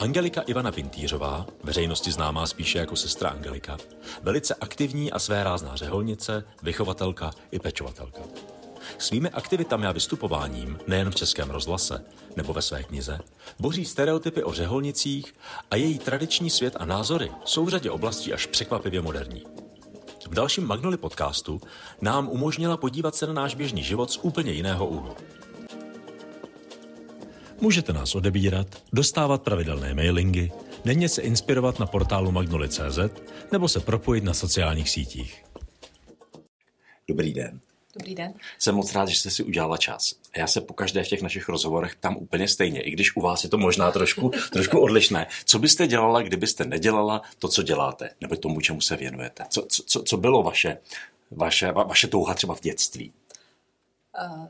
Angelika Ivana Pintýřová, veřejnosti známá spíše jako sestra Angelika, velice aktivní a svérázná řeholnice, vychovatelka i pečovatelka. Svými aktivitami a vystupováním, nejen v Českém rozhlase nebo ve své knize, boří stereotypy o řeholnicích a její tradiční svět a názory jsou v řadě oblastí až překvapivě moderní. V dalším Magnoli podcastu nám umožnila podívat se na náš běžný život z úplně jiného úhlu. Můžete nás odebírat, dostávat pravidelné mailingy, denně se inspirovat na portálu magnoli.cz nebo se propojit na sociálních sítích. Dobrý den. Dobrý den. Jsem moc rád, že jste si udělala čas. A já se pokaždé v těch našich rozhovorech tam úplně stejně, i když u vás je to možná trošku, trošku odlišné. Co byste dělala, kdybyste nedělala to, co děláte, nebo tomu, čemu se věnujete? Co, co, co bylo vaše, vaše, vaše touha třeba v dětství?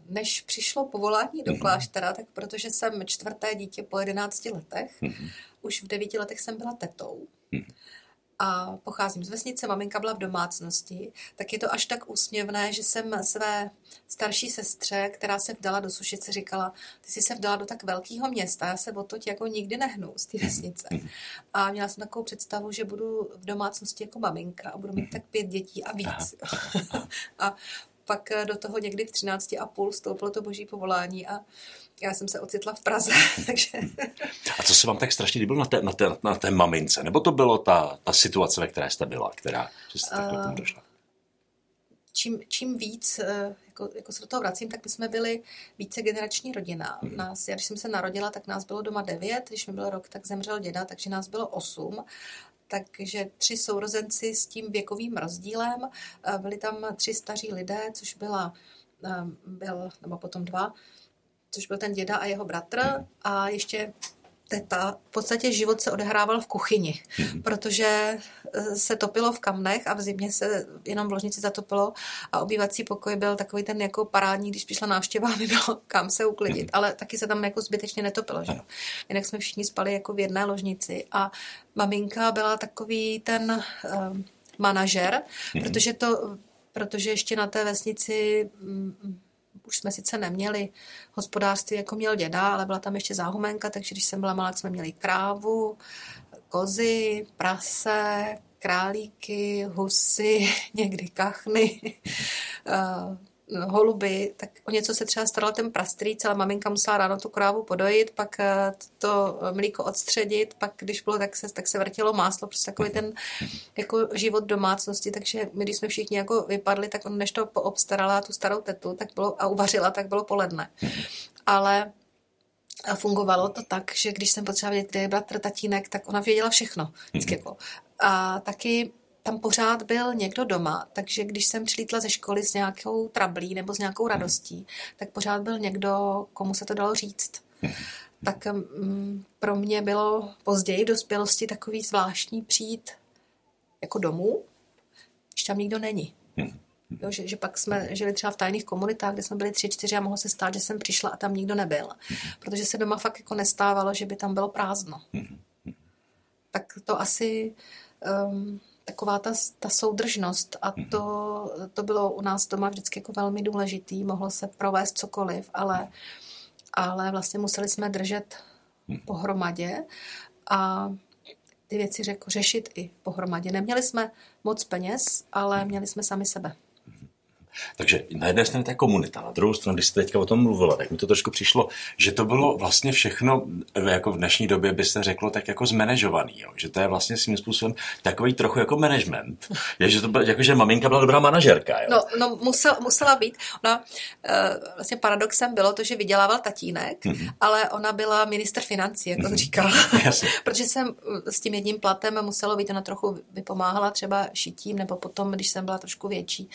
Než přišlo povolání do mm-hmm. kláštera, tak protože jsem čtvrté dítě po 11 letech, mm-hmm. už v devíti letech jsem byla tetou. Mm-hmm a pocházím z vesnice, maminka byla v domácnosti, tak je to až tak úsměvné, že jsem své starší sestře, která se vdala do Sušice, říkala, ty jsi se vdala do tak velkého města, já se o to jako nikdy nehnu z té vesnice. A měla jsem takovou představu, že budu v domácnosti jako maminka a budu mít tak pět dětí a víc. a pak do toho někdy v 13 a půl stoupilo to boží povolání a já jsem se ocitla v Praze. takže... A co se vám tak strašně líbilo na té, na té, na té mamince? Nebo to bylo ta, ta situace, ve které jste byla, která že jste takhle uh, došla? Čím, čím víc eh, jako, jako se do toho vracím, tak my jsme byli více generační rodina. Hmm. Nás, já když jsem se narodila, tak nás bylo doma devět, když mi byl rok, tak zemřel děda, takže nás bylo osm takže tři sourozenci s tím věkovým rozdílem. Eh, byli tam tři staří lidé, což byla, byl, nebo potom dva, což byl ten děda a jeho bratr a ještě teta. V podstatě život se odehrával v kuchyni, mm-hmm. protože eh, se topilo v kamnech a v zimě se jenom v ložnici zatopilo a obývací pokoj byl takový ten jako parádní, když přišla návštěva, aby bylo kam se uklidit, mm-hmm. ale taky se tam jako zbytečně netopilo, že? Jinak jsme všichni spali jako v jedné ložnici a maminka byla takový ten um, manažer, mm-hmm. protože to, protože ještě na té vesnici um, už jsme sice neměli hospodářství, jako měl děda, ale byla tam ještě záhumenka, takže když jsem byla malá, jsme měli krávu, kozy, prase, králíky, husy, někdy kachny, eh, holuby, tak o něco se třeba staral ten prastrýc, ale maminka musela ráno tu krávu podojit, pak eh, to mlíko odstředit, pak když bylo, tak se, tak se vrtilo máslo, prostě takový ten jako život domácnosti, takže my, když jsme všichni jako vypadli, tak on než to poobstarala tu starou tetu tak bylo, a uvařila, tak bylo poledne. Ale a fungovalo to tak, že když jsem potřebovala vědět, kde je bratr, tatínek, tak ona věděla všechno. Vždycky jako. A taky tam pořád byl někdo doma, takže když jsem přilítla ze školy s nějakou trablí nebo s nějakou radostí, tak pořád byl někdo, komu se to dalo říct. Tak um, pro mě bylo později v dospělosti takový zvláštní přijít jako domů, když tam nikdo není. Jo, že, že pak jsme žili třeba v tajných komunitách, kde jsme byli tři, čtyři a mohlo se stát, že jsem přišla a tam nikdo nebyl. Protože se doma fakt jako nestávalo, že by tam bylo prázdno. Tak to asi um, taková ta, ta soudržnost a mhm. to, to bylo u nás doma vždycky jako velmi důležitý, mohlo se provést cokoliv, ale, ale vlastně museli jsme držet mhm. pohromadě a ty věci řek, řešit i pohromadě. Neměli jsme moc peněz, ale měli jsme sami sebe. Takže na jedné straně ta komunita, na druhou stranu, když jste teďka o tom mluvila, tak mi to trošku přišlo, že to bylo vlastně všechno, jako v dnešní době by se řeklo, tak jako zmanežovaný, jo? že to je vlastně svým způsobem takový trochu jako management. Je, že to bylo, jako, že maminka byla dobrá manažerka. Jo? No, no musel, musela být. Ona, uh, vlastně paradoxem bylo to, že vydělával tatínek, mm-hmm. ale ona byla minister financí, jak on mm-hmm. říkal. Protože jsem s tím jedním platem muselo být, ona trochu vypomáhala třeba šitím, nebo potom, když jsem byla trošku větší,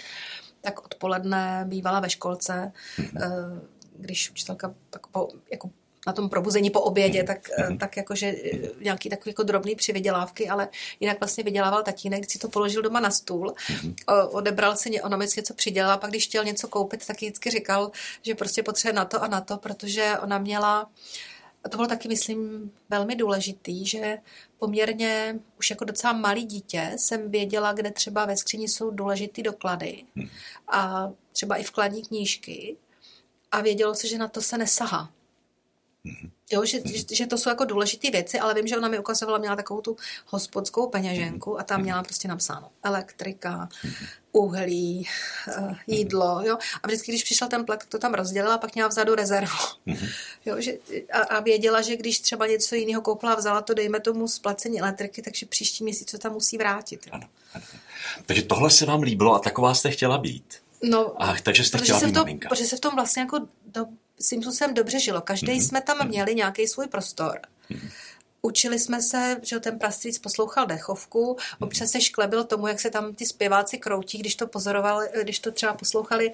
tak odpoledne bývala ve školce, mm-hmm. když učitelka tak po, jako na tom probuzení po obědě, mhm. tak, mm-hmm. tak jakože eh, nějaký takový jako drobný přivydělávky, ale jinak vlastně vydělával tatínek, když si to položil doma na stůl, mm-hmm. odebral si, ono mi něco přidělal, pak když chtěl něco koupit, tak vždycky říkal, že prostě potřebuje na to a na to, protože ona měla uh, a to bylo taky, myslím, velmi důležitý, že poměrně už jako docela malý dítě jsem věděla, kde třeba ve skříni jsou důležitý doklady hmm. a třeba i vkladní knížky a vědělo se, že na to se nesahá. Hmm. Jo, že, že, že to jsou jako důležité věci, ale vím, že ona mi ukazovala, měla takovou tu hospodskou peněženku a tam měla prostě napsáno elektrika, uhlí, eh, jídlo, jo. A vždycky, když přišel ten plat, tak to tam rozdělila a pak měla vzadu rezervu. Jo, že, a, a, věděla, že když třeba něco jiného koupila, vzala to, dejme tomu, splacení elektriky, takže příští měsíc to tam musí vrátit. Jo. Ano, ano. Takže tohle se vám líbilo a taková jste chtěla být? No, a, takže jste chtěla se být to, maminka. Protože se v tom vlastně jako do, svým způsobem dobře žilo. Každý mm-hmm. jsme tam měli nějaký svůj prostor. Mm-hmm. Učili jsme se, že ten prastříc poslouchal dechovku, občas se šklebil tomu, jak se tam ty zpěváci kroutí, když to pozorovali, když to třeba poslouchali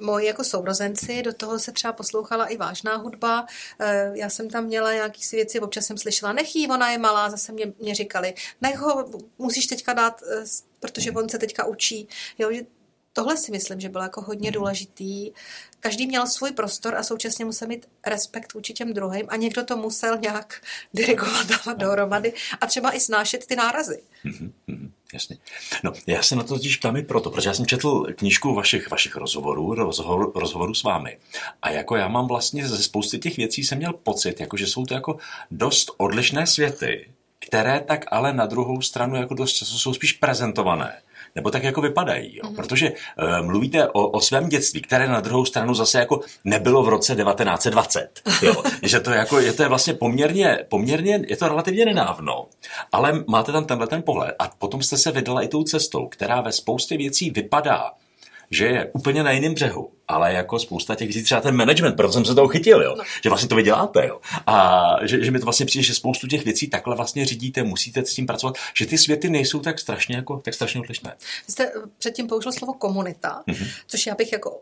moji jako sourozenci, do toho se třeba poslouchala i vážná hudba. Eh, já jsem tam měla nějaký si věci, občas jsem slyšela, nechý, ona je malá, zase mě, mě říkali, nech ho, musíš teďka dát, eh, protože on se teďka učí. Jo, že tohle si myslím, že bylo jako hodně důležitý. Každý měl svůj prostor a současně musel mít respekt vůči těm druhým a někdo to musel nějak dirigovat, dávat dohromady a třeba i snášet ty nárazy. Mm-hmm, jasně. No, já se na to totiž ptám i proto, protože já jsem četl knížku vašich, vašich rozhovorů, rozhovor, rozhovorů s vámi. A jako já mám vlastně ze spousty těch věcí jsem měl pocit, jako že jsou to jako dost odlišné světy, které tak ale na druhou stranu jako dost jsou spíš prezentované nebo tak jako vypadají. Jo? Mm-hmm. Protože uh, mluvíte o, o svém dětství, které na druhou stranu zase jako nebylo v roce 1920. Jo? že to je, jako, je to je vlastně poměrně, poměrně, je to relativně nedávno, ale máte tam tenhle ten pohled a potom jste se vydala i tou cestou, která ve spoustě věcí vypadá že je úplně na jiném břehu, ale jako spousta těch věcí, třeba ten management, proto jsem se toho chytil, jo, no. že vlastně to vy děláte, jo, a že, že mi to vlastně přijde, že spoustu těch věcí takhle vlastně řídíte, musíte s tím pracovat, že ty světy nejsou tak strašně jako, tak strašně odlišné. Vy jste předtím použil slovo komunita, mm-hmm. což já bych jako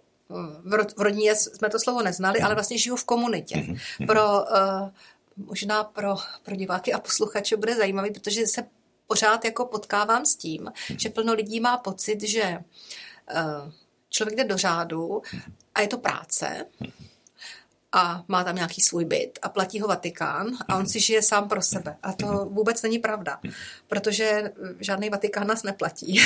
v rodině jsme to slovo neznali, mm-hmm. ale vlastně žiju v komunitě. Mm-hmm. Pro, uh, možná pro, pro diváky a posluchače bude zajímavý, protože se pořád jako potkávám s tím, mm-hmm. že plno lidí má pocit, že uh, člověk jde do řádu a je to práce a má tam nějaký svůj byt a platí ho Vatikán a on si žije sám pro sebe. A to vůbec není pravda, protože žádný Vatikán nás neplatí.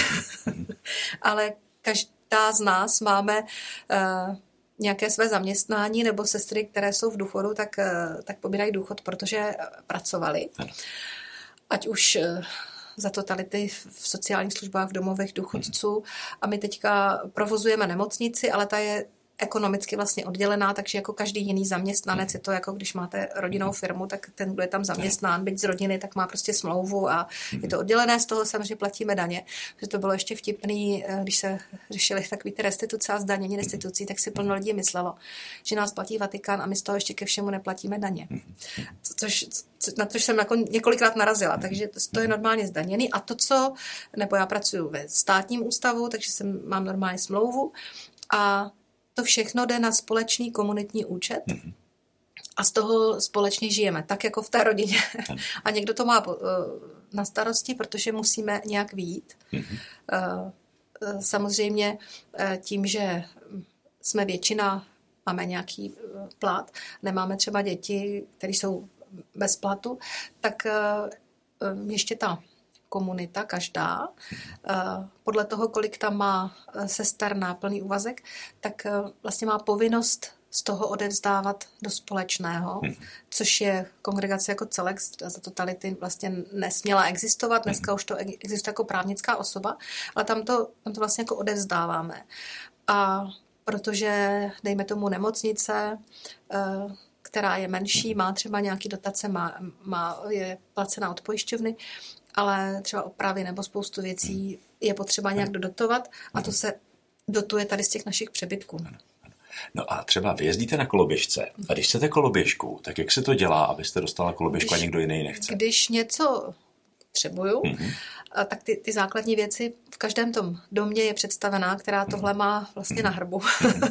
Ale každá z nás máme uh, nějaké své zaměstnání nebo sestry, které jsou v důchodu, tak, uh, tak pobírají důchod, protože pracovali. Ať už uh, za totality v sociálních službách, v domovech důchodců. A my teďka provozujeme nemocnici, ale ta je ekonomicky vlastně oddělená, takže jako každý jiný zaměstnanec je to jako když máte rodinnou firmu, tak ten, kdo je tam zaměstnán, byť z rodiny, tak má prostě smlouvu a je to oddělené z toho, samozřejmě platíme daně. Že to bylo ještě vtipný, eh, když se řešili takový ty restituce a zdanění restitucí, tak si plno lidí myslelo, že nás platí Vatikán a my z toho ještě ke všemu neplatíme daně. Což, na to jsem jako několikrát narazila, takže to je normálně zdaněný. A to, co, nebo já pracuji ve státním ústavu, takže jsem, mám normálně smlouvu a to všechno jde na společný komunitní účet. Mm-hmm. A z toho společně žijeme, tak jako v té rodině. A někdo to má eh, na starosti, protože musíme nějak výjít. Mm-hmm. Samozřejmě tím, že jsme většina, máme nějaký plat, nemáme třeba děti, které jsou bez platu, tak ještě ta komunita, každá, eh, podle toho, kolik tam má eh, sester na plný úvazek, tak eh, vlastně má povinnost z toho odevzdávat do společného, hmm. což je kongregace jako celek za totality vlastně nesměla existovat, dneska už to existuje jako právnická osoba, ale tam to, tam to vlastně jako odevzdáváme. A protože, dejme tomu, nemocnice, která je menší, má třeba nějaký dotace, má, má, je placená od pojišťovny, ale třeba opravy nebo spoustu věcí je potřeba nějak dodotovat a to se dotuje tady z těch našich přebytků. No a třeba vy jezdíte na koloběžce a když chcete koloběžku, tak jak se to dělá, abyste dostala koloběžku když, a někdo jiný nechce? Když něco potřebuju, mm-hmm. Tak ty, ty základní věci v každém tom domě je představená, která tohle má vlastně na hrbu.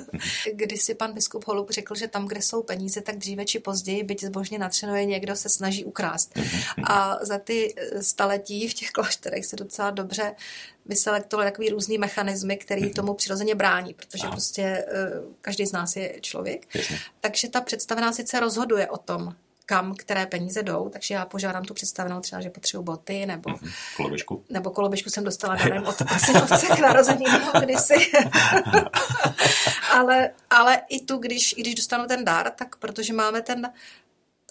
Když si pan biskup Holub řekl, že tam, kde jsou peníze, tak dříve či později, byť zbožně natřeno je někdo se snaží ukrást. A za ty eh, staletí v těch klášterech se docela dobře vyselektovali takový různý mechanismy, který tomu přirozeně brání, protože prostě eh, každý z nás je člověk. Takže ta představená sice rozhoduje o tom, kam které peníze jdou, takže já požádám tu představenou třeba, že potřebuji boty nebo mm-hmm. koloběžku. Nebo koloběžku jsem dostala darem od synovce k narození kdysi. ale, ale i tu, když, i když dostanu ten dar, tak protože máme ten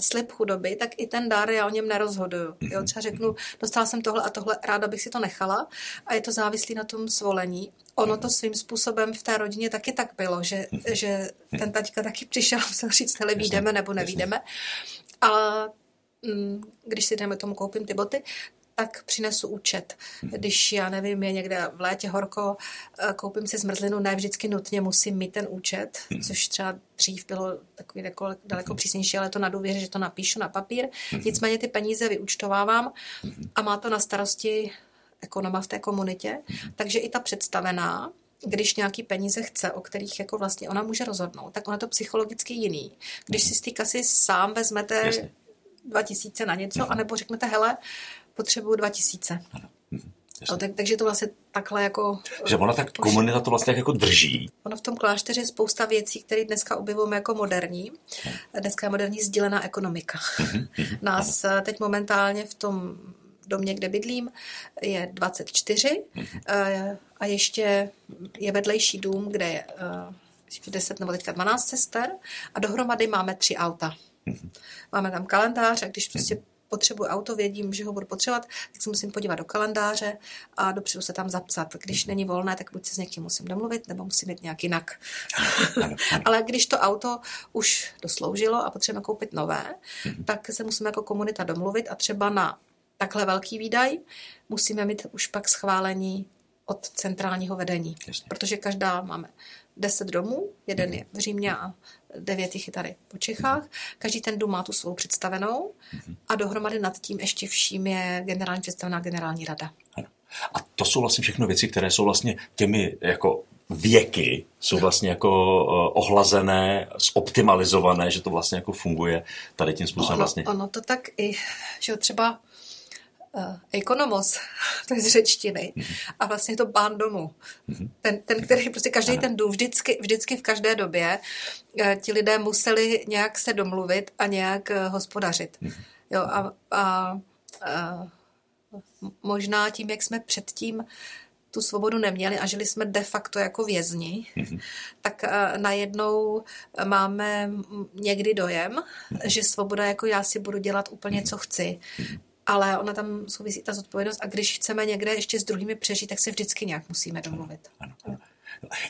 slib chudoby, tak i ten dar já o něm nerozhoduju. Jo, třeba řeknu, dostala jsem tohle a tohle, ráda bych si to nechala a je to závislý na tom svolení. Ono to svým způsobem v té rodině taky tak bylo, že, že ten taťka taky přišel a musel říct, hele, výjdeme nebo nevídeme. A mm, když si jdeme tomu koupím ty boty, tak přinesu účet. Když, já nevím, je někde v létě horko, eh, koupím si zmrzlinu, ne vždycky nutně musím mít ten účet, což třeba dřív bylo takový daleko, daleko přísnější, ale to na důvěře, že to napíšu na papír. Nicméně ty peníze vyučtovávám a má to na starosti ekonoma v té komunitě, takže i ta představená, když nějaký peníze chce, o kterých jako vlastně ona může rozhodnout, tak ona to psychologicky jiný. Když si z té kasy sám vezmete Jasně. 2000 na něco, anebo řeknete, hele, potřebuju 2000. No, tak, takže to vlastně takhle jako... Že ona tak komunita to vlastně jako drží. Ono v tom klášteře je spousta věcí, které dneska objevujeme jako moderní. Dneska je moderní sdílená ekonomika. Mhm, mhm, Nás teď momentálně v tom domě, kde bydlím, je 24 mhm. eh, a ještě je vedlejší dům, kde je 10 eh, nebo teďka 12 sester a dohromady máme tři auta. Máme tam kalendář a když prostě potřebuji auto, vědím, že ho budu potřebovat, tak se musím podívat do kalendáře a dopředu se tam zapsat. Když není volné, tak buď se s někým musím domluvit, nebo musím mít nějak jinak. Ale když to auto už dosloužilo a potřebujeme koupit nové, tak se musíme jako komunita domluvit a třeba na takhle velký výdaj musíme mít už pak schválení od centrálního vedení. Jasně. Protože každá máme deset domů, jeden je v Římě a devět jich je tady po Čechách. Každý ten dům má tu svou představenou a dohromady nad tím ještě vším je generální představená generální rada. A to jsou vlastně všechno věci, které jsou vlastně těmi jako věky jsou vlastně jako eh, ohlazené, zoptimalizované, že to vlastně jako funguje tady tím způsobem ono, vlastně. Ono to tak i, že třeba ekonomos, to je z řečtiny, a vlastně to pán domu. Mm-hmm. Ten, ten, který prostě každý ten dům, vždycky, vždycky v každé době uh, ti lidé museli nějak se domluvit a nějak uh, hospodařit. Mm-hmm. Jo, a, a, a možná tím, jak jsme předtím tu svobodu neměli a žili jsme de facto jako vězni, mm-hmm. tak uh, najednou máme někdy dojem, mm-hmm. že svoboda jako já si budu dělat úplně, co chci. Mm-hmm ale ona tam souvisí ta zodpovědnost a když chceme někde ještě s druhými přežít, tak se vždycky nějak musíme domluvit. Ano, ano.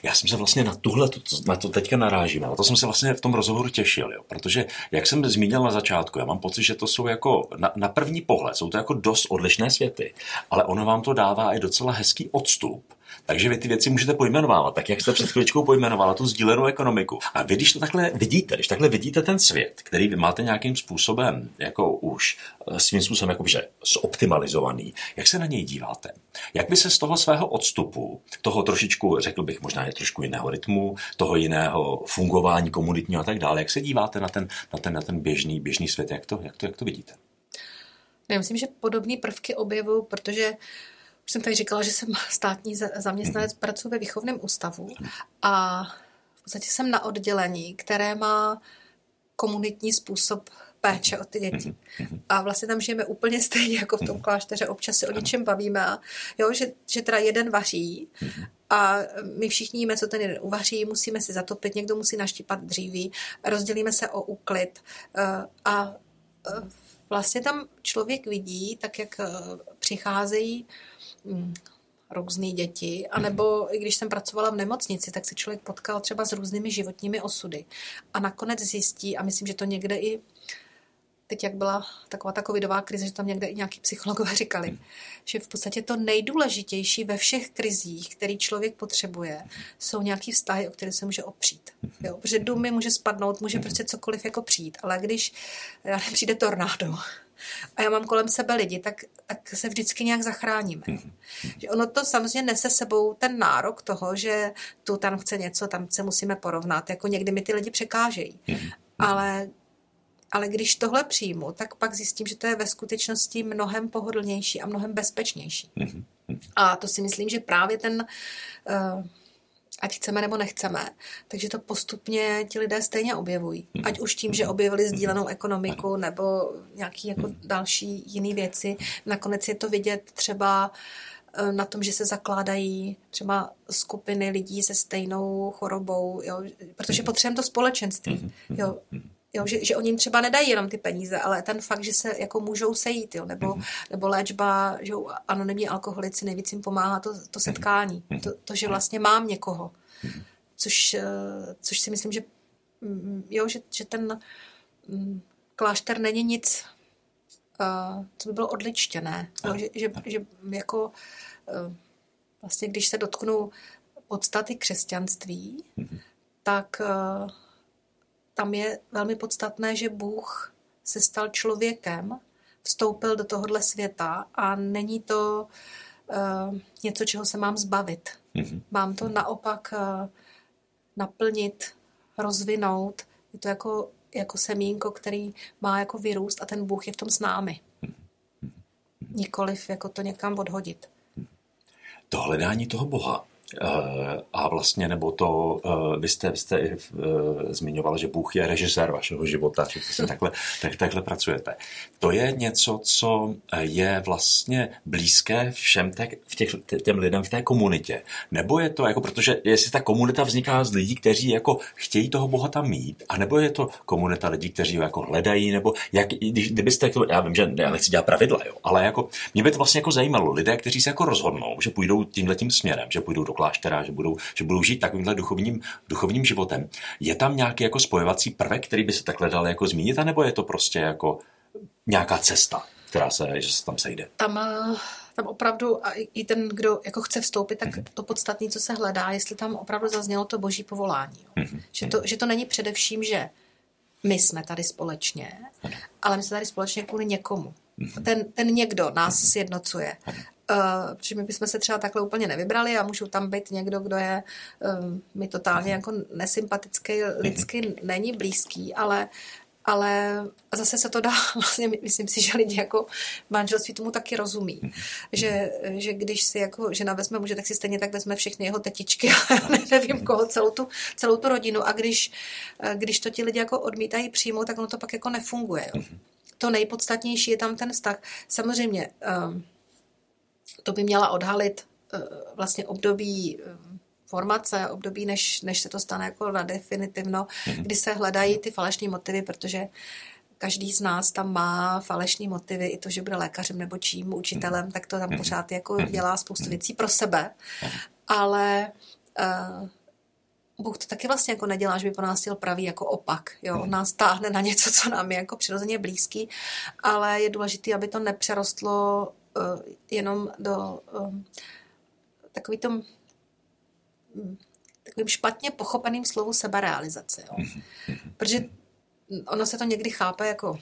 Já jsem se vlastně na tuhle, na to teďka narážím, ale to jsem se vlastně v tom rozhovoru těšil, jo? protože jak jsem zmínil na začátku, já mám pocit, že to jsou jako, na, na první pohled, jsou to jako dost odlišné světy, ale ono vám to dává i docela hezký odstup takže vy ty věci můžete pojmenovávat, tak jak jste před chvíličkou pojmenovala tu sdílenou ekonomiku. A vy, když to takhle vidíte, když takhle vidíte ten svět, který vy máte nějakým způsobem, jako už eh, svým způsobem jakože zoptimalizovaný, jak se na něj díváte? Jak by se z toho svého odstupu, toho trošičku, řekl bych, možná je trošku jiného rytmu, toho jiného fungování komunitního a tak dále, jak se díváte na ten, na ten, na ten běžný, běžný svět, jak to, jak to, jak to vidíte? Já myslím, že podobné prvky objevují, protože už jsem tady říkala, že jsem státní zaměstnanec, mm-hmm. pracuji ve výchovném ústavu a v podstatě jsem na oddělení, které má komunitní způsob péče o ty děti. Mhm. A vlastně tam žijeme úplně stejně jako v tom klášteře. Občas se o něčem bavíme. A jo, že, že teda jeden vaří mhm. a my všichni víme, co ten jeden uvaří, musíme si zatopit, někdo musí naštípat dříví, rozdělíme se o úklid eh, a eh, vlastně tam člověk vidí, tak jak eh, přicházejí různé děti, anebo i když jsem pracovala v nemocnici, tak se člověk potkal třeba s různými životními osudy. A nakonec zjistí, a myslím, že to někde i teď, jak byla taková ta covidová krize, že tam někde i nějaký psychologové říkali, že v podstatě to nejdůležitější ve všech krizích, který člověk potřebuje, jsou nějaký vztahy, o které se může opřít. Jo? Protože dům může spadnout, může prostě cokoliv jako přijít, ale když přijde tornádo, a já mám kolem sebe lidi, tak, tak se vždycky nějak zachráníme. Mm-hmm. Že ono to samozřejmě nese sebou ten nárok toho, že tu tam chce něco, tam se musíme porovnat. Jako někdy mi ty lidi překážejí. Mm-hmm. Ale ale když tohle přijmu, tak pak zjistím, že to je ve skutečnosti mnohem pohodlnější a mnohem bezpečnější. Mm-hmm. A to si myslím, že právě ten uh, ať chceme nebo nechceme. Takže to postupně ti lidé stejně objevují. Mhm. Ať už tím, že objevili sdílenou ekonomiku nebo nějaký jako mhm. další jiné věci. Nakonec je to vidět třeba eh, na tom, že se zakládají třeba skupiny lidí se stejnou chorobou, jo, protože mhm. potřebujeme to společenství. Jo. Jo, že, že oni jim třeba nedají jenom ty peníze, ale ten fakt, že se jako můžou sejít, jo, nebo, mm-hmm. nebo léčba, že anonymní alkoholici nejvíc jim pomáhá to, to setkání, mm-hmm. to, to, že vlastně mám někoho, což, eh, což si myslím, že mm, jo, že, že ten mm, klášter není nic, uh, co by bylo odličtěné, jo, že, že, že jako uh, vlastně, když se dotknu podstaty křesťanství, tak tam je velmi podstatné, že Bůh se stal člověkem, vstoupil do tohohle světa a není to uh, něco, čeho se mám zbavit. Mm-hmm. Mám to naopak uh, naplnit, rozvinout. Je to jako, jako semínko, který má jako vyrůst a ten Bůh je v tom s námi. Mm-hmm. Nikoliv jako to někam odhodit. To hledání toho Boha a vlastně, nebo to, eh, vy jste, vy jste eh, zmiňoval, že Bůh je režisér vašeho života, že se takhle, tak, takhle pracujete. To je něco, co je vlastně blízké všem te, v těch, těm lidem v té komunitě. Nebo je to, jako, protože jestli ta komunita vzniká z lidí, kteří jako chtějí toho Boha tam mít, a nebo je to komunita lidí, kteří ho jako hledají, nebo jak, když, kdybyste, já vím, že já nechci dělat pravidla, jo, ale jako, mě by to vlastně jako zajímalo, lidé, kteří se jako rozhodnou, že půjdou tímhle tím směrem, že půjdou do kláštera, že budou, že budou žít takovýmhle duchovním, duchovním životem. Je tam nějaký jako spojovací prvek, který by se takhle dal jako zmínit, anebo je to prostě jako nějaká cesta, která se, že se tam sejde? Tam, eh, tam opravdu, a i ten, kdo jako chce vstoupit, tak mm-hmm. to podstatné, co se hledá, jestli tam opravdu zaznělo to boží povolání. Mm-hmm. Že, to, že to není především, že my jsme tady společně, ale my jsme tady společně kvůli někomu. Mhm. Ten, ten někdo nás mhm. sjednocuje. Uh, protože my bychom se třeba takhle úplně nevybrali a můžu tam být někdo, kdo je uh, mi totálně jako nesympatický, lidsky není blízký, ale ale zase se to dá, vlastně myslím si, že lidi jako manželství tomu taky rozumí. Že, že když si jako žena vezme muže, tak si stejně tak vezme všechny jeho tetičky a nevím koho, celou tu, celou tu rodinu. A když, když to ti lidi jako odmítají přijmout, tak ono to pak jako nefunguje. Jo. To nejpodstatnější je tam ten vztah. Samozřejmě, um, to by měla odhalit eh, vlastně období eh, formace, období, než, než se to stane jako na definitivno, mm-hmm. kdy se hledají ty falešné motivy, protože každý z nás tam má falešné motivy, i to, že bude lékařem nebo čím, učitelem, tak to tam mm-hmm. pořád jako mhm. dělá spoustu věcí pro sebe, ale uh, Bůh to taky vlastně jako nedělá, že by po nás chtěl pravý jako opak. Jo? On nás táhne na něco, co nám je jako přirozeně blízký, ale je důležité, aby to nepřerostlo jenom do um, takový tom um, takovým špatně pochopeným slovu seberealizace. Jo? Mhm, mhm. Protože ono se to někdy chápe jako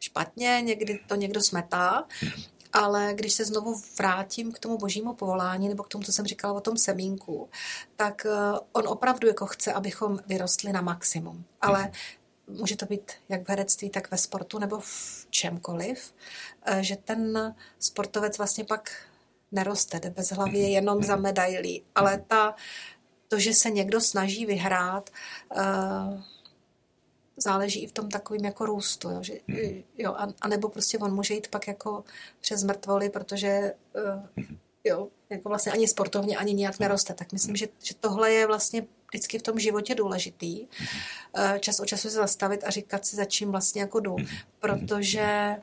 špatně, někdy to někdo smetá, mhm. ale když se znovu vrátím k tomu božímu povolání, nebo k tomu, co jsem říkala o tom semínku, tak on opravdu jako chce, abychom vyrostli na maximum. Ale může to být jak v herectví, tak ve sportu nebo v čemkoliv, eh, že ten sportovec vlastně pak neroste, jde bez hlavy jenom za medailí, ale ta, to, že se někdo snaží vyhrát, uh, záleží i v tom takovým jako růstu, jo, že, jo a, a nebo prostě on může jít pak jako přes mrtvoly, protože uh, jo, jako vlastně ani sportovně, ani nějak neroste. Tak myslím, že, že tohle je vlastně vždycky v tom životě důležitý. Eh, čas od času se zastavit a říkat si, za čím vlastně jako jdu. Protože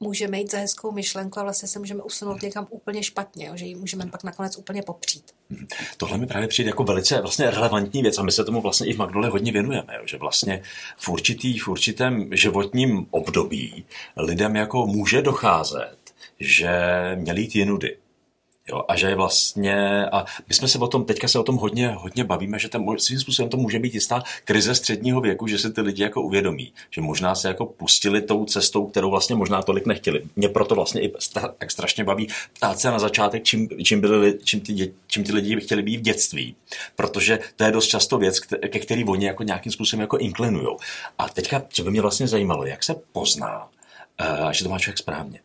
můžeme jít za hezkou myšlenku a vlastně se můžeme usunout někam úplně špatně, jo, že ji můžeme pak nakonec úplně popřít. Tohle mi právě přijde jako velice vlastně relevantní věc a my se tomu vlastně i v Magdole hodně věnujeme, jo, že vlastně v, určitý, v určitém životním období lidem jako může docházet, že měli jít jinudy Jo, a že je vlastně, a my jsme se o tom, teďka se o tom hodně, hodně bavíme, že tam svým způsobem to může být jistá krize středního věku, že si ty lidi jako uvědomí, že možná se jako pustili tou cestou, kterou vlastně možná tolik nechtěli. Mě proto vlastně i tak strašně baví ptát se na začátek, čím, čím, byli, čím, ty, čím ty lidi chtěli být v dětství. Protože to je dost často věc, ke který oni jako nějakým způsobem jako inklinujou. A teďka, co by mě vlastně zajímalo, jak se pozná, uh, že to má člověk správně.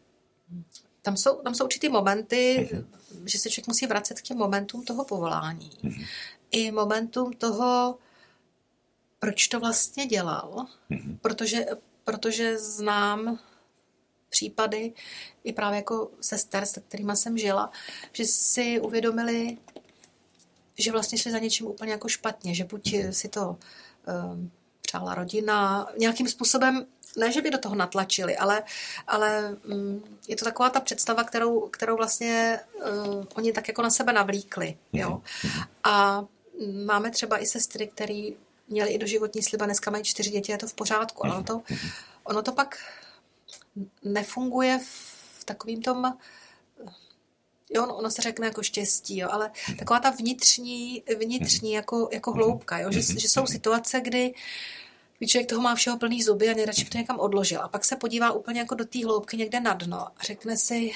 Tam jsou, tam jsou určitý momenty, mm-hmm. že se člověk musí vracet k těm momentům toho povolání. Mm-hmm. I momentům toho, proč to vlastně dělal. Mm-hmm. Protože, protože znám případy, i právě jako sester, s kterými jsem žila, že si uvědomili, že vlastně šli za něčím úplně jako špatně, že buď si to um, přála rodina, nějakým způsobem, ne, že by do toho natlačili, ale, ale mm, je to taková ta představa, kterou, kterou vlastně uh, oni tak jako na sebe navlíkli. Jo? A máme třeba i sestry, které měli i doživotní sliba, dneska mají čtyři děti, je to v pořádku, ale ono to, ono to pak nefunguje v takovým tom jo, ono se řekne jako štěstí, jo, ale taková ta vnitřní, vnitřní jako, jako hloubka, jo, že, že jsou situace, kdy člověk toho má všeho plný zuby a nejradši by to někam odložil. A pak se podívá úplně jako do té hloubky někde na dno a řekne si,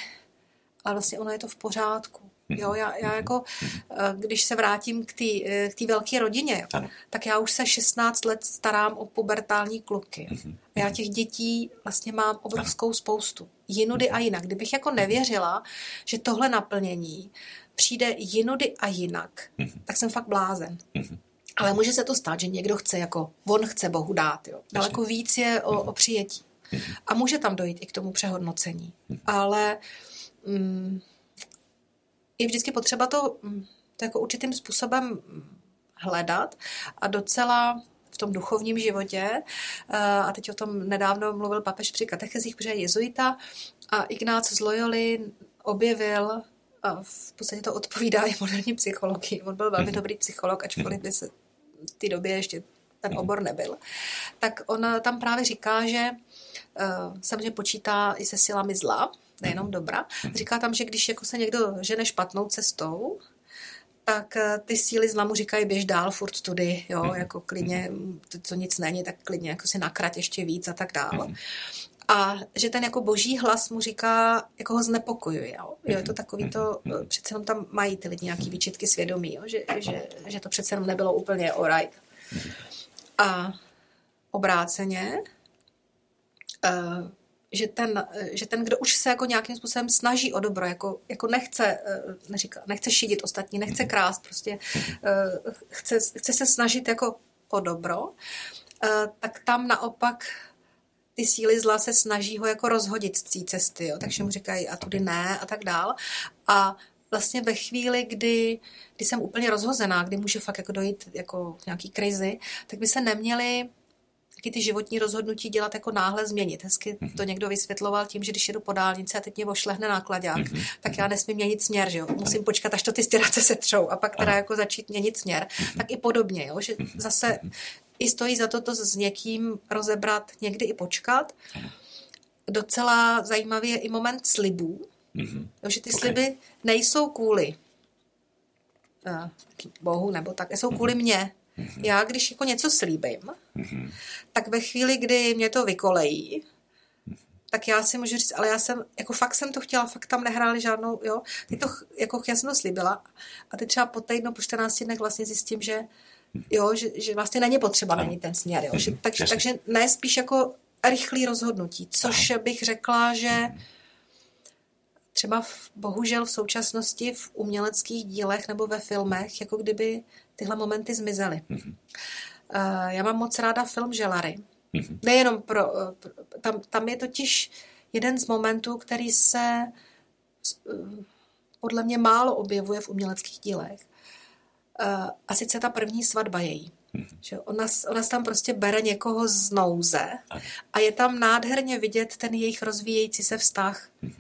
ale vlastně ono je to v pořádku. Jo, já, já jako, eh, když se vrátím k té eh, velké rodině, ano. tak já už se 16 let starám o pubertální kluky. Mhm. A já těch dětí vlastně mám obrovskou spoustu. Jinudy a jinak. Kdybych jako nevěřila, že tohle naplnění přijde jinudy a jinak, mhm. tak jsem fakt blázen. Ale může se to stát, že někdo chce jako, on chce Bohu dát. Jo. Daleko víc je o, o přijetí. A může tam dojít i k tomu přehodnocení. Ale... Mm, je vždycky potřeba to, mm, to jako určitým způsobem hledat a docela v tom duchovním životě. Eh, a teď o tom nedávno mluvil papež při katechezích, protože je jezuita a Ignác z Loyoli objevil a v podstatě to odpovídá i moderní psychologii. On byl velmi mhm. dobrý psycholog, ačkoliv by se v té době ještě ten mhm. obor nebyl. Tak on tam právě říká, že uh, samozřejmě počítá i se silami zla, nejenom dobra. Říká tam, že když jako se někdo žene špatnou cestou, tak eh, ty síly zla mu říkají běž dál, furt tudy, jo, mhm. jako klidně, to, co nic není, tak klidně jako si nakrať ještě víc a tak dál. A že ten jako boží hlas mu říká, jako ho znepokojuje. Jo? jo je to takový to, eh, přece jenom tam mají ty lidi nějaký výčitky svědomí, jo? Že, že, že to přece jenom nebylo úplně alright. A obráceně, uh, že ten, že ten, kdo už se jako nějakým způsobem snaží o dobro, jako, jako nechce, eh, neříká, nechce šidit ostatní, nechce mhm. krást, prostě eh, chce, chce se snažit jako o dobro, eh, tak tam naopak ty síly zla se snaží ho jako rozhodit z té cesty, jo? takže mu říkají a tudy ne a tak dál. A vlastně ve chvíli, kdy, kdy jsem úplně rozhozená, kdy může fakt jako dojít jako nějaký krizi, tak by se neměli taky ty životní rozhodnutí dělat jako náhle změnit. Hezky to někdo vysvětloval tím, že když jedu po dálnici a teď mě ošlehne nákladák, mm-hmm. tak já nesmím měnit směr, že jo? Musím počkat, až to ty stěrace se třou a pak teda jako začít měnit směr. Tak i podobně, jo? že zase i stojí za to to s někým rozebrat, někdy i počkat. Docela zajímavý je i moment slibů, mm-hmm. že ty okay. sliby nejsou kvůli uh, Bohu nebo tak, jsou kvůli mně. Mm-hmm. Já, když jako něco slíbím, mm-hmm. tak ve chvíli, kdy mě to vykolejí, tak já si můžu říct, ale já jsem, jako fakt jsem to chtěla, fakt tam nehráli žádnou, jo, ty to, jako já jsem to slíbila a teď třeba po týdnu, po 14 dnech vlastně zjistím, že jo, že, že vlastně není potřeba není ten směr, jo, že, takže, takže ne spíš jako rychlý rozhodnutí, což bych řekla, že třeba v, bohužel v současnosti v uměleckých dílech nebo ve filmech, jako kdyby tyhle momenty zmizely. Mm-hmm. Uh, já mám moc ráda film Želary. Mm-hmm. Nejenom pro, uh, tam, tam je totiž jeden z momentů, který se uh, podle mě málo objevuje v uměleckých dílech. Uh, a sice ta první svatba její. Mm-hmm. Že ona, ona tam prostě bere někoho z nouze a je tam nádherně vidět ten jejich rozvíjející se vztah. Mm-hmm.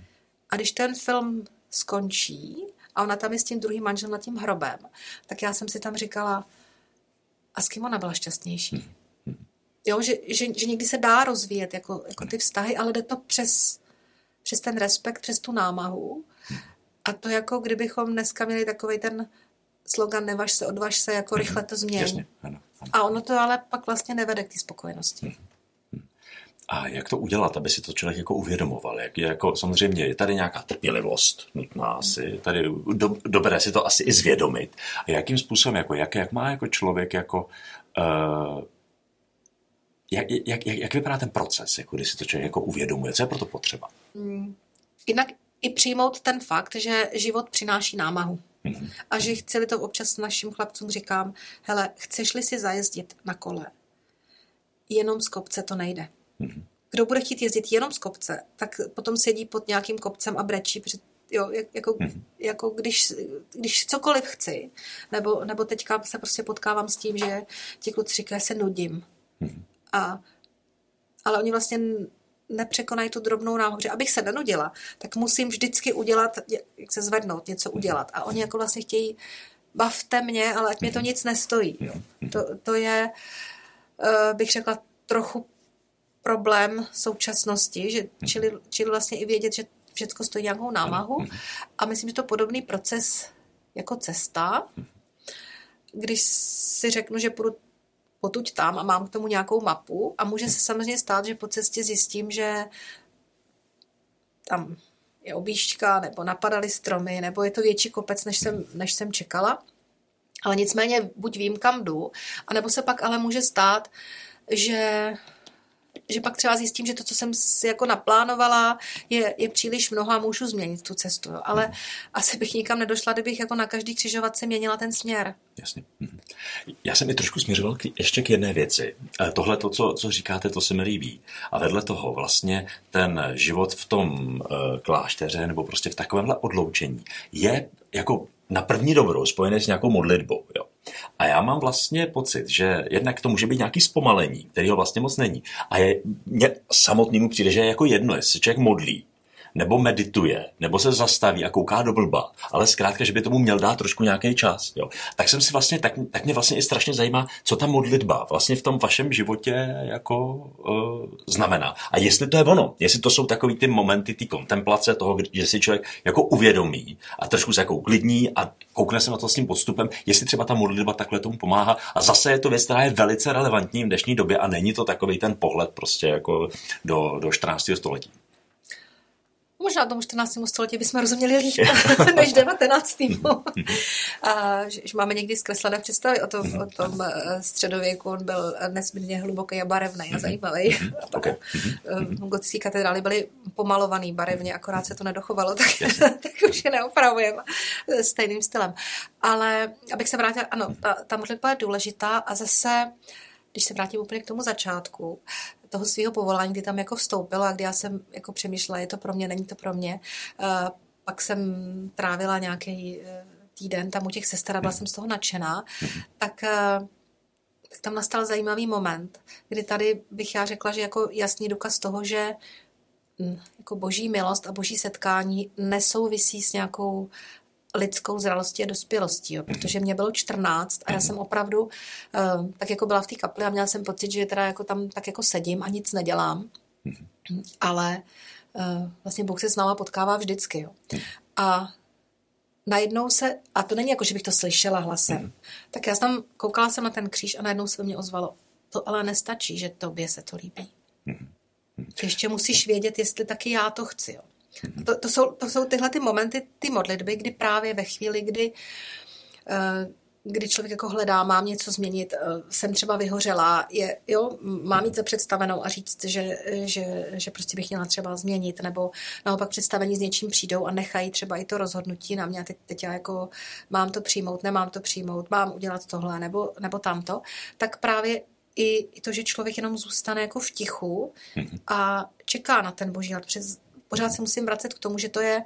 A když ten film skončí a ona tam je s tím druhým manželem nad tím hrobem, tak já jsem si tam říkala, a s kým ona byla šťastnější? Jo, že, že, že někdy se dá rozvíjet jako, jako ty vztahy, ale jde to přes, přes ten respekt, přes tu námahu. A to jako kdybychom dneska měli takový ten slogan nevaž se, odvaž se, jako rychle to změní. A ono to ale pak vlastně nevede k té spokojenosti. A jak to udělat, aby si to člověk jako uvědomoval? Jak je jako, samozřejmě je tady nějaká trpělivost nutná asi, tady do, dobré si to asi i zvědomit. A jakým způsobem, jako, jak, jak má jako člověk jako uh, jak, jak, jak, jak vypadá ten proces, jako když si to člověk jako uvědomuje? Co je proto potřeba? Hmm. Jinak i přijmout ten fakt, že život přináší námahu. A že chci to občas našim chlapcům říkám, hele, chceš-li si zajezdit na kole, jenom z kopce to nejde. Mm-hmm. Kdo bude chtít jezdit jenom z kopce, tak potom sedí pod nějakým kopcem a brečí, protože jo, jako, mm-hmm. jako když, když cokoliv chci, nebo, nebo teďka se prostě potkávám s tím, že ti kluci říkají, se nudím. A, ale oni vlastně nepřekonají tu drobnou náhodu, že abych se nenudila, tak musím vždycky udělat, jak se zvednout, něco udělat. A oni jako vlastně chtějí, bavte mě, ale ať mě to nic nestojí. Jo. To, to je, uh, bych řekla, trochu problém současnosti, že, čili, čili vlastně i vědět, že všechno stojí nějakou námahu. A myslím, že to podobný proces jako cesta, když si řeknu, že půjdu potuď tam a mám k tomu nějakou mapu a může se samozřejmě stát, že po cestě zjistím, že tam je objížďka, nebo napadaly stromy, nebo je to větší kopec, než jsem, než jsem čekala. Ale nicméně buď vím, kam jdu, anebo se pak ale může stát, že že pak třeba zjistím, že to, co jsem si jako naplánovala, je, je příliš mnoho a můžu změnit tu cestu. Jo. Ale hmm. asi bych nikam nedošla, kdybych jako na každý křižovatce měnila ten směr. Jasně. Mhm. Já jsem mi trošku směřoval k, ještě k jedné věci. E, tohle, to, co, co říkáte, to se mi líbí. A vedle toho vlastně ten život v tom uh, klášteře nebo prostě v takovémhle odloučení je jako na první dobrou spojené s nějakou modlitbou. Jo. A já mám vlastně pocit, že jednak to může být nějaký zpomalení, který ho vlastně moc není. A je, mě samotnému přijde, že je jako jedno, jestli člověk modlí, nebo medituje, nebo se zastaví a kouká do blba, ale zkrátka, že by tomu měl dát trošku nějaký čas. Jo. Tak jsem si vlastně, tak, tak mě vlastně i strašně zajímá, co ta modlitba vlastně v tom vašem životě jako uh, znamená. A jestli to je ono, jestli to jsou takový ty momenty, ty kontemplace toho, že si člověk jako uvědomí a trošku se jako uklidní a koukne se na to s tím podstupem, jestli třeba ta modlitba takhle tomu pomáhá. A zase je to věc, která je velice relevantní v dnešní době a není to takový ten pohled prostě jako do, do 14. století. Možná tomu 14. století bychom rozuměli líp než 19. a že, že máme někdy zkreslené představy o tom, o tom eh, středověku. On byl nesmírně hluboký a barevný a zajímavý. Mhm. A pak okay. Eh, gotické katedrály byly pomalovaný barevně, akorát se to nedochovalo, tak, tak už je neopravujeme stejným stylem. Ale abych se vrátila, ano, ta, ta modlitba je důležitá a zase když se vrátím úplně k tomu začátku, toho svého povolání, kdy tam jako vstoupilo a kdy já jsem jako přemýšlela, je to pro mě, není to pro mě. Uh, pak jsem trávila nějaký uh, týden tam u těch sester a byla jsem z toho nadšená, tak, uh, tak tam nastal zajímavý moment, kdy tady bych já řekla, že jako jasný důkaz toho, že hm, jako boží milost a boží setkání nesouvisí s nějakou lidskou zralostí a dospělostí, jo, protože mě bylo 14 a já jsem opravdu uh, tak jako byla v té kapli a měla jsem pocit, že teda jako tam tak jako sedím a nic nedělám, ale uh, vlastně Bůh se s náma potkává vždycky. Jo. A najednou se, a to není jako, že bych to slyšela hlasem, tak já tam koukala jsem na ten kříž a najednou se mě ozvalo, to ale nestačí, že tobě se to líbí. Ještě musíš vědět, jestli taky já to chci. Jo. To, to, jsou, to jsou tyhle ty momenty, ty modlitby, kdy právě ve chvíli, kdy uh, kdy člověk jako hledá, mám něco změnit, eh, jsem třeba vyhořela, je, jo, mám mít představenou a říct, že, že, že prostě bych měla třeba změnit, nebo naopak představení s něčím přijdou a nechají třeba i to rozhodnutí na mě teď, teď já jako mám to přijmout, nemám to přijmout, mám udělat tohle nebo, nebo tamto, tak právě i, i to, že člověk jenom zůstane jako v tichu mhm. a čeká na ten boží hlad, přes pořád se musím vracet k tomu, že to je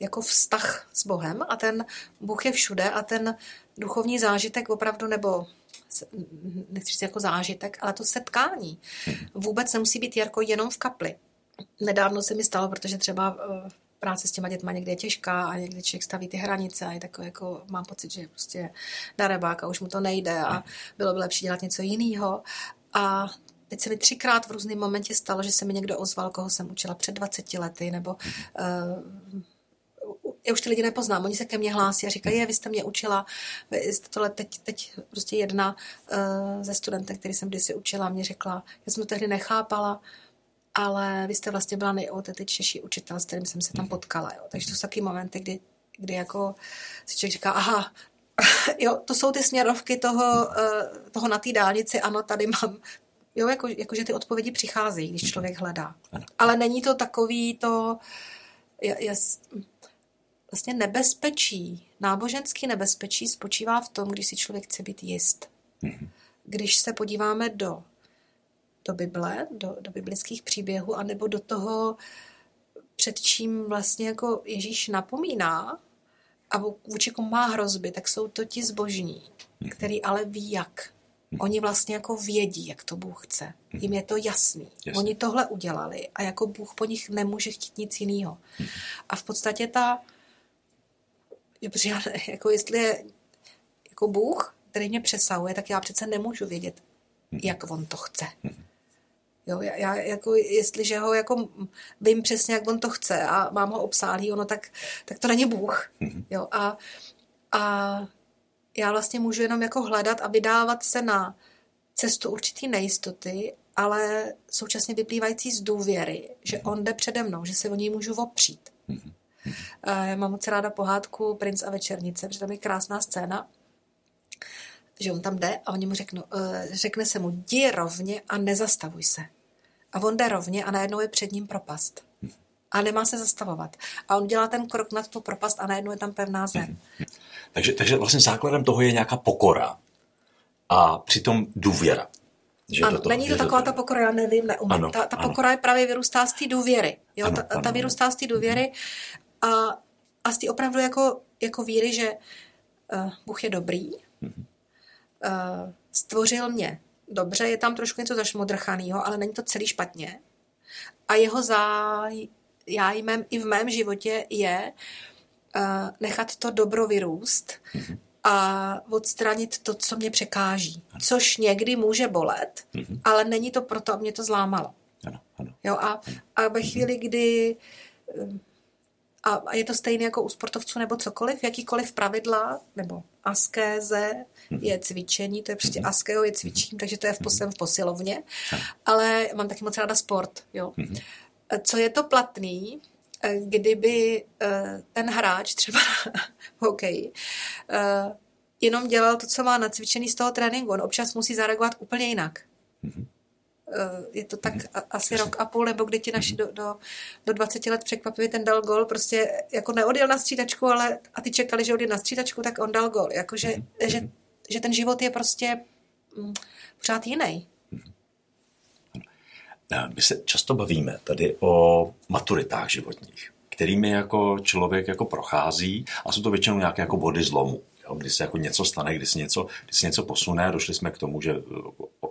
jako vztah s Bohem a ten Bůh je všude a ten duchovní zážitek opravdu, nebo nechci říct jako zážitek, ale to setkání vůbec nemusí být jako jenom v kapli. Nedávno se mi stalo, protože třeba eh, práce s těma dětma někdy je těžká a někdy člověk staví ty hranice a je takový jako, mám pocit, že je prostě na rebák a už mu to nejde a bylo by lepší dělat něco jiného. A Teď se mi třikrát v různém momentě stalo, že se mi někdo ozval, koho jsem učila před 20 lety, nebo uh, já už ty lidi nepoznám, oni se ke mně hlásí a říkají, je, vy jste mě učila, vy jste tohle teď, teď prostě jedna uh, ze studentek, který jsem kdysi učila, mě řekla, já jsem to tehdy nechápala, ale vy jste vlastně byla nejautentičnější učitel, s kterým jsem se tam potkala. Jo. Takže to jsou taky momenty, kdy, kdy jako si člověk říká, aha, jo, to jsou ty směrovky toho, uh, toho na té dálnici, ano, tady mám Jo, jako, jako že ty odpovědi přicházejí, když mhm. člověk hledá. Ale není to takový to jas, vlastně nebezpečí, náboženský nebezpečí spočívá v tom, když si člověk chce být jist. Mhm. Když se podíváme do, do Bible, do, do biblických příběhů, anebo do toho, před čím vlastně jako Ježíš napomíná a vůči komu má hrozby, tak jsou to ti zbožní, mhm. který ale ví jak Oni vlastně jako vědí, jak to Bůh chce. Jim je to jasný. Jasný. Oni tohle udělali a jako Bůh po nich nemůže chtít nic jiného. A v podstatě ta, jako jestli je jako Bůh, který mě přesahuje, tak já přece nemůžu vědět, jak on to chce. Jo, já, já jako, jestliže ho jako vím přesně, jak on to chce a mám ho obsálý, ono, tak, tak to není Bůh. Jo, a, a já vlastně můžu jenom jako hledat a vydávat se na cestu určitý nejistoty, ale současně vyplývající z důvěry, že on jde přede mnou, že se o něj můžu opřít. Eh, Já mám moc ráda pohádku Princ a večernice, protože tam je krásná scéna, že on tam jde a oni mu řeknou, eh, řekne se mu, jdi rovně a nezastavuj se. A on jde rovně a najednou je před ním propast. A nemá se zastavovat. A on dělá ten krok nad tu propast a najednou je tam pevná zem. Takže, takže vlastně základem toho je nějaká pokora a přitom důvěra. Že Ano, toho- není to taková toho- ta pokora, já nevím, neumím. Ano, ta, ta ano. pokora je právě vyrůstá z té důvěry. Jo? Ano, ta, ano, ta vyrůstá z té důvěry a, a z té opravdu jako, jako víry, že uh, Bůh je dobrý, Mhm. uh, stvořil mě dobře, je tam trošku něco zašmodrchanýho, ale není to celý špatně. A jeho zájmem i v mém životě je uh, nechat to dobro vyrůst Mhm. a odstranit to, co mě překáží. Což někdy může bolet, Mhm. ale není to proto, aby mě to zlámalo. Ano, ano. Jo, a, a ve chvíli, kdy um, a a je to stejné jako u sportovců nebo cokoliv, jakýkoliv pravidla nebo askéze je cvičení, to je prostě askeo je cvičím, takže to je v, posel, v posilovně, ale mám taky moc ráda sport, jo. Co je to platný, eh, kdyby eh, ten hráč třeba v hokeji eh, jenom dělal to, co má nacvičený z toho tréninku, on občas musí zareagovat úplně jinak. Eh, Je to tak a- asi rok a půl, nebo kdy ti naši do, do, do 20 let překvapivě ten dal gol, prostě jako neodjel na střídačku, ale a ty čekali, že odjel na střídačku, tak on dal gol. Jakože, že, že ten život je prostě mm, pořád jiný. My se často bavíme tady o maturitách životních, kterými jako člověk jako prochází a jsou to většinou nějaké jako body zlomu. Jo, kdy se jako něco stane, kdy se něco, kdy se něco posune. Došli jsme k tomu, že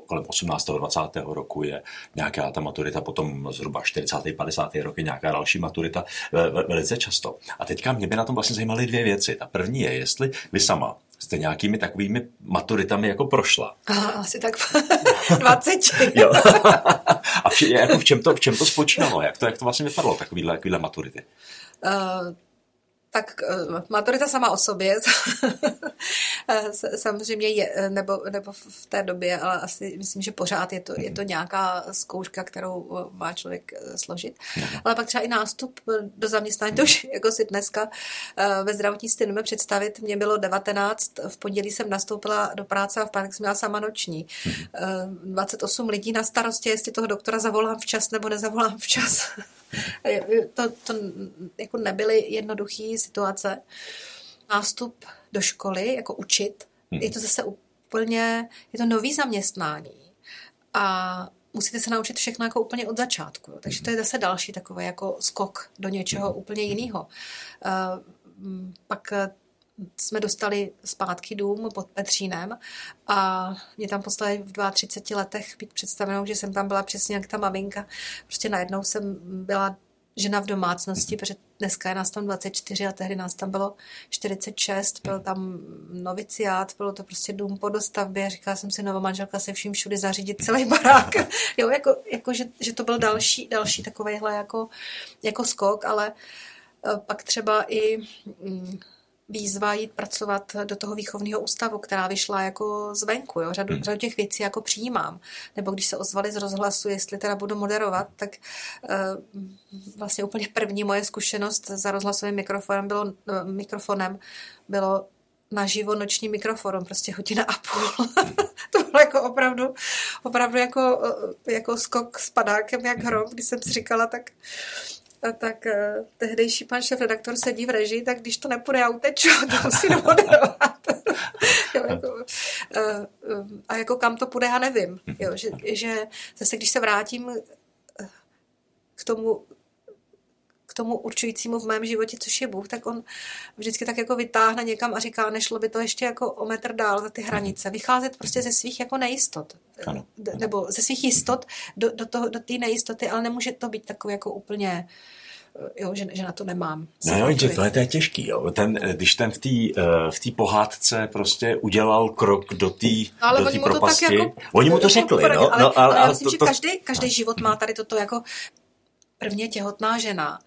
kolem 18. 20. roku je nějaká ta maturita, potom zhruba 40. 50. roky nějaká další maturita ve- ve- velice často. A teďka mě by na tom vlastně zajímaly dvě věci. Ta první je, jestli vy sama jste nějakými takovými maturitami jako prošla. A asi tak 20. Jo. A v, jako v, čem to, v čem to spočívalo? Jak to, jak to vlastně vypadalo, takovýhle, takovýhle maturity? Uh, tak uh, maturita sama o sobě eh, samozřejmě je, eh, nebo, nebo v té době, ale asi myslím, že pořád je to, je to nějaká zkouška, kterou eh, má člověk eh, složit. Ale pak třeba i nástup eh, do zaměstnání, to už jako si dneska eh, ve zdravotnictví nemůžeme představit. Mně bylo 19, v pondělí jsem nastoupila do práce a v pátek jsem měla sama noční. Eh, 28 lidí na starosti, jestli toho doktora zavolám včas nebo nezavolám včas. to, to jako nebyly jednoduché situace. Nástup do školy, jako učit, je to zase úplně, je to nový zaměstnání. A musíte se naučit všechno jako úplně od začátku. Jo. Takže to je zase další takový jako skok do něčeho úplně jiného. Uh, pak jsme dostali zpátky dům pod Petřínem a mě tam poslali v 32 letech být představenou, že jsem tam byla přesně jak ta maminka. Prostě najednou jsem byla žena v domácnosti, protože dneska je nás tam 24 a tehdy nás tam bylo 46, byl tam noviciát, bylo to prostě dům po dostavbě, říkala jsem si, nová manželka se vším všude zařídit celý barák. jo, jako, jako že, že, to byl další, další takovejhle jako, jako skok, ale eh, pak třeba i mm, výzva jít pracovat do toho výchovného ústavu, která vyšla jako zvenku. Jo? Řadu, řadu těch věcí jako přijímám. Nebo když se ozvali z rozhlasu, jestli teda budu moderovat, tak uh, vlastně úplně první moje zkušenost za rozhlasovým mikrofonem bylo, uh, mikrofonem bylo naživo noční mikrofon, prostě hodina a půl. to bylo jako opravdu, opravdu jako, eh, jako skok s padákem, jak hrom, když jsem si říkala, tak a tak uh, tehdejší pan šéf redaktor sedí v režii, tak když to nepůjde, já uteču, to musím moderovat. jo, jako, uh, a jako kam to půjde, já nevím. Jo, že, že zase, když se vrátím k tomu, tomu určujícímu v mém životě, což je Bůh, tak on vždycky tak jako vytáhne někam a říká, nešlo by to ještě jako o metr dál za ty hranice. Vycházet prostě ze svých jako nejistot. Ano. Nebo ze svých jistot do, do, toho, do té nejistoty, ale nemůže to být takový jako úplně jo, že, že na to nemám. No jo, že tohle to je těžký, jo. Ten, když ten v té uh, v pohádce prostě udělal krok do té no, do oni propasti. To tak jako, oni mu to řekli, no, ale, no, ale, ale já ale myslím, to, že to... každý, každý život má tady toto jako prvně těhotná žena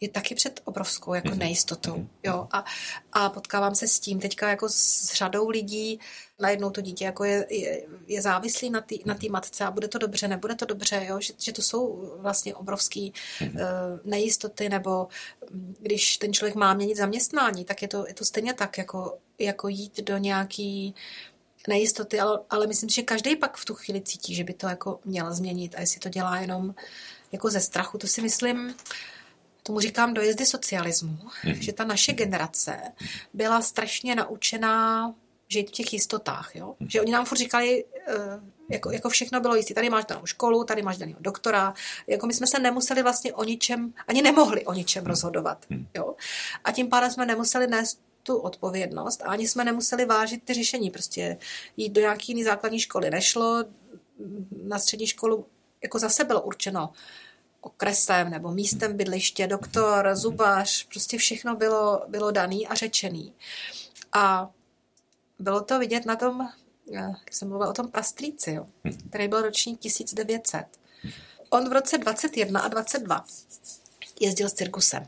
je taky před obrovskou jako mhm. nejistotou. Mhm. Jo? A, a potkávám se s tím teďka jako s řadou lidí, najednou to dítě jako je, je, je závislý na té na matce a bude to dobře, nebude to dobře, jo? Že, že to jsou vlastně obrovské uh, nejistoty, nebo mm, když ten člověk má měnit zaměstnání, tak je to, je to stejně tak, jako, jako jít do nějaký nejistoty, ale, ale myslím že každý pak v tu chvíli cítí, že by to jako měl změnit a jestli to dělá jenom jako ze strachu, to si myslím, tomu říkám dojezdy socialismu, mm-hmm. že ta naše generace byla strašně naučená žít v těch jistotách, jo? Mm-hmm. Že oni nám furt říkali, uh, jako, jako všechno bylo jistý. Tady máš danou školu, tady máš daného doktora. Jako my jsme se nemuseli vlastně o ničem, ani nemohli o ničem mhm. rozhodovat. Mhm. Jo? A tím pádem jsme nemuseli nést tu odpovědnost a ani jsme nemuseli vážit ty řešení. Prostě jít do nějaké jiné základní školy nešlo, na střední školu jako zase bylo určeno okresem nebo místem bydliště, doktor, zubař, prostě všechno bylo, bylo daný a řečený. A bylo to vidět na tom, jak jsem mluvila o tom pastríci, jo, který byl ročník 1900. On v roce 21 a 22 jezdil s cirkusem.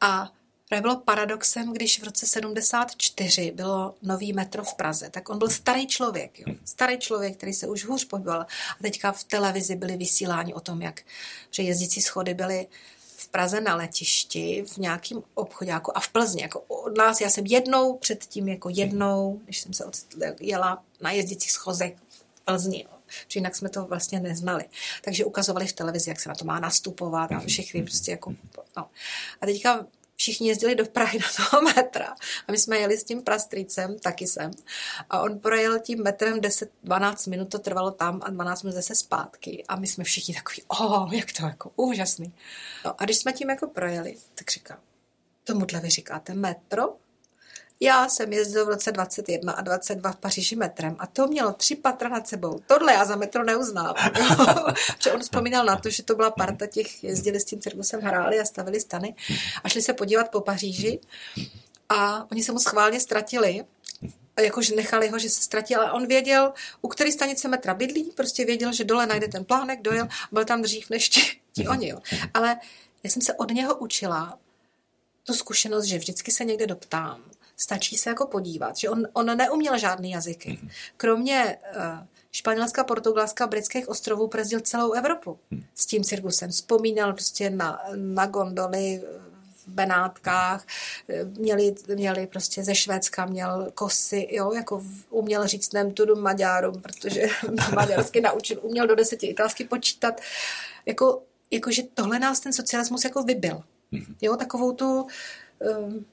A Právě bylo paradoxem, když v roce 74 bylo nový metro v Praze, tak on byl starý člověk, jo? starý člověk, který se už hůř pohyboval. A teďka v televizi byly vysílání o tom, jak že jezdící schody byly v Praze na letišti, v nějakém obchodáku a v Plzni. Jako od nás, já jsem jednou předtím, jako jednou, když jsem se jela na jezdících schozech v Plzni. Jo že jinak jsme to vlastně neznali. Takže ukazovali v televizi, jak se na to má nastupovat a všechny prostě jako, no. A teďka všichni jezdili do Prahy na toho metra a my jsme jeli s tím prastricem, taky jsem. A on projel tím metrem 10-12 minut, to trvalo tam a 12 minut zase zpátky. A my jsme všichni takový, oh, jak to jako úžasný. No a když jsme tím jako projeli, tak říkám, tomuhle vy říkáte metro? Já jsem jezdil v roce 21 a 22 v Paříži metrem a to mělo tři patra nad sebou. Tohle já za metro neuznávám. Protože on vzpomínal na to, že to byla parta těch, jezdili s tím cirkusem, hráli a stavili stany a šli se podívat po Paříži a oni se mu schválně ztratili jakože nechali ho, že se ztratil, ale on věděl, u které stanice metra bydlí, prostě věděl, že dole najde ten plánek, dojel, byl tam dřív než ti, ti oni. Jo. Ale já jsem se od něho učila tu zkušenost, že vždycky se někde doptám stačí se jako podívat, že on, on neuměl žádný jazyky. Mhm. Kromě uh, Španělska, Portugalska, britských ostrovů prezdil celou Evropu mhm. s tím cirkusem. Vzpomínal prostě na, na gondoly v Benátkách, měli, měli prostě ze Švédska, měl kosy, jo, jako uměl říct nem tudu Maďárům, protože maďarsky naučil, uměl do deseti italsky počítat. Jako, jakože tohle nás ten socialismus jako vybil. Mhm. Jo, takovou tu um,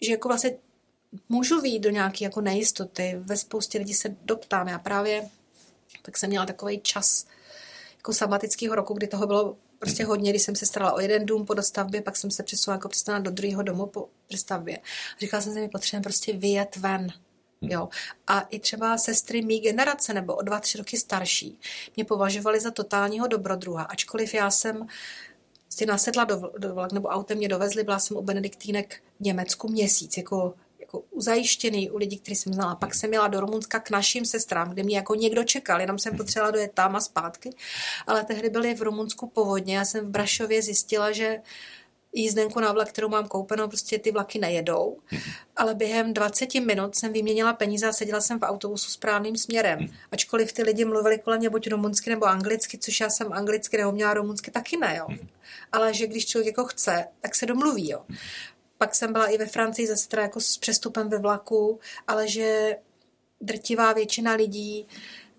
že jako vlastně můžu výjít do nějaké jako nejistoty. Ve spoustě lidí se doptám. Já právě tak jsem měla takový čas jako sabatického roku, kdy toho bylo prostě hodně, když jsem se starala o jeden dům po dostavbě, pak jsem se přesunula jako přestala do druhého domu po dostavbě. Říkala jsem si, mi potřebujeme prostě vyjet ven. Jo. A i třeba sestry mý generace nebo o dva, tři roky starší mě považovali za totálního dobrodruha, ačkoliv já jsem si nasedla do, do vlak nebo autem mě dovezli, byla jsem u Benediktínek v Německu měsíc, jako jako uzajištěný u lidí, který jsem znala. Pak jsem měla do Rumunska k našim sestrám, kde mě jako někdo čekal, jenom jsem potřebovala dojet tam a zpátky. Ale tehdy byly v Rumunsku povodně. Já jsem v Brašově zjistila, že jízdenku na vlak, kterou mám koupenou, prostě ty vlaky nejedou. Ale během 20 minut jsem vyměnila peníze a seděla jsem v autobusu správným směrem. Ačkoliv ty lidi mluvili kolem mě buď rumunsky nebo anglicky, což já jsem anglicky neuměla, rumunsky taky ne, jo. Ale že když člověk jako chce, tak se domluví, jo. Pak jsem byla i ve Francii zase teda jako s přestupem ve vlaku, ale že drtivá většina lidí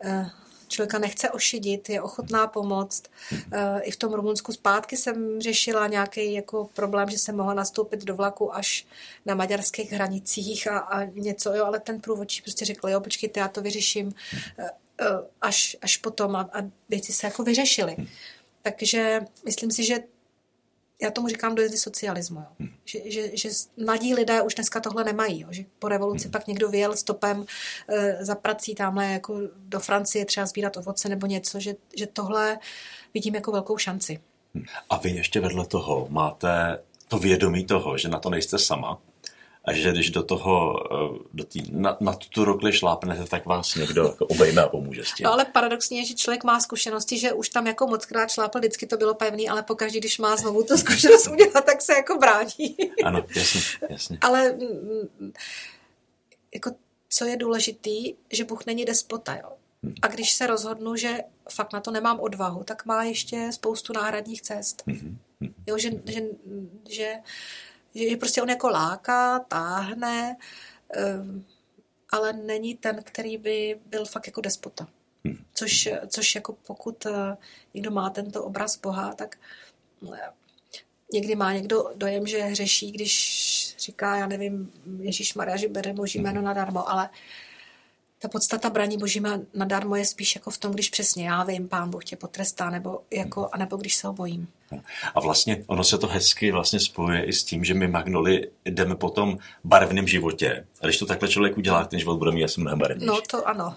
eh, člověka nechce ošidit, je ochotná pomoct. Eh, I v tom Rumunsku zpátky jsem řešila nějaký jako problém, že jsem mohla nastoupit do vlaku až na maďarských hranicích a, a něco, jo, ale ten průvodčí prostě řekl, jo, počkejte, já to vyřeším eh, eh, až, až potom a, a věci se jako vyřešily. Takže myslím si, že já tomu říkám dojezdy socialismu, jo. Hmm. Že, že, že mladí lidé už dneska tohle nemají, jo. že po revoluci hmm. pak někdo vyjel stopem e, za prací tamhle jako do Francie třeba sbírat ovoce nebo něco, že, že tohle vidím jako velkou šanci. A vy ještě vedle toho máte to vědomí toho, že na to nejste sama, a že když do toho, eh, do tý, na, na tu rokli šlápnete, tak vás někdo jako obejme a pomůže s tím. No ale paradoxně je, že člověk má zkušenosti, že už tam jako moc krát šlápl, vždycky to bylo pevný, ale pokaždý, když má znovu tu zkušenost udělat, tak se jako brání. Ano, jasně, jasně. ale mm, jako co je důležitý, že Bůh není despota, jo. Hmm. A když se rozhodnu, že fakt na to nemám odvahu, tak má ještě spoustu náhradních cest. Hmm. Jo, že, že, že že, že prostě on jako láká, táhne, um, ale není ten, který by byl fakt jako despota. Hmm. Což, což jako pokud uh, někdo má tento obraz Boha, tak uh, někdy má někdo dojem, že hřeší, když říká, já nevím, Ježíš Maria, že bere boží jméno nadarmo, ale ta podstata braní božíma nadarmo je spíš jako v tom, když přesně já vím, pán Bůh tě potrestá, nebo, jako, anebo když se ho bojím. A vlastně ono se to hezky vlastně spojuje i s tím, že my Magnoli jdeme po tom barevném životě. A když to takhle člověk udělá, ten život bude mít asi mnohem barevnější. No to ano.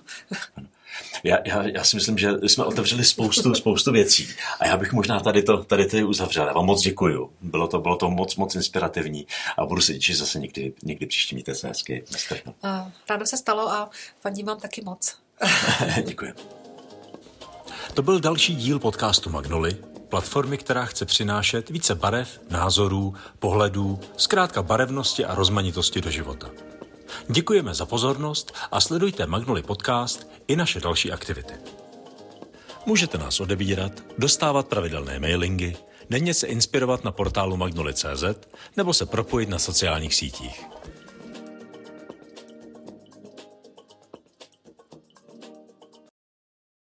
Já, já, já, si myslím, že jsme otevřeli spoustu, spoustu věcí a já bych možná tady to, tady to uzavřel. Já vám moc děkuju. Bylo to, bylo to moc, moc inspirativní a budu se těšit zase někdy, někdy příští. Mějte se hezky. Rádo se stalo a fandím vám taky moc. Děkuji. To byl další díl podcastu Magnoli, platformy, která chce přinášet více barev, názorů, pohledů, zkrátka barevnosti a rozmanitosti do života. Děkujeme za pozornost a sledujte Magnoli Podcast i naše další aktivity. Můžete nás odebírat, dostávat pravidelné mailingy, denně se inspirovat na portálu magnoli.cz nebo se propojit na sociálních sítích.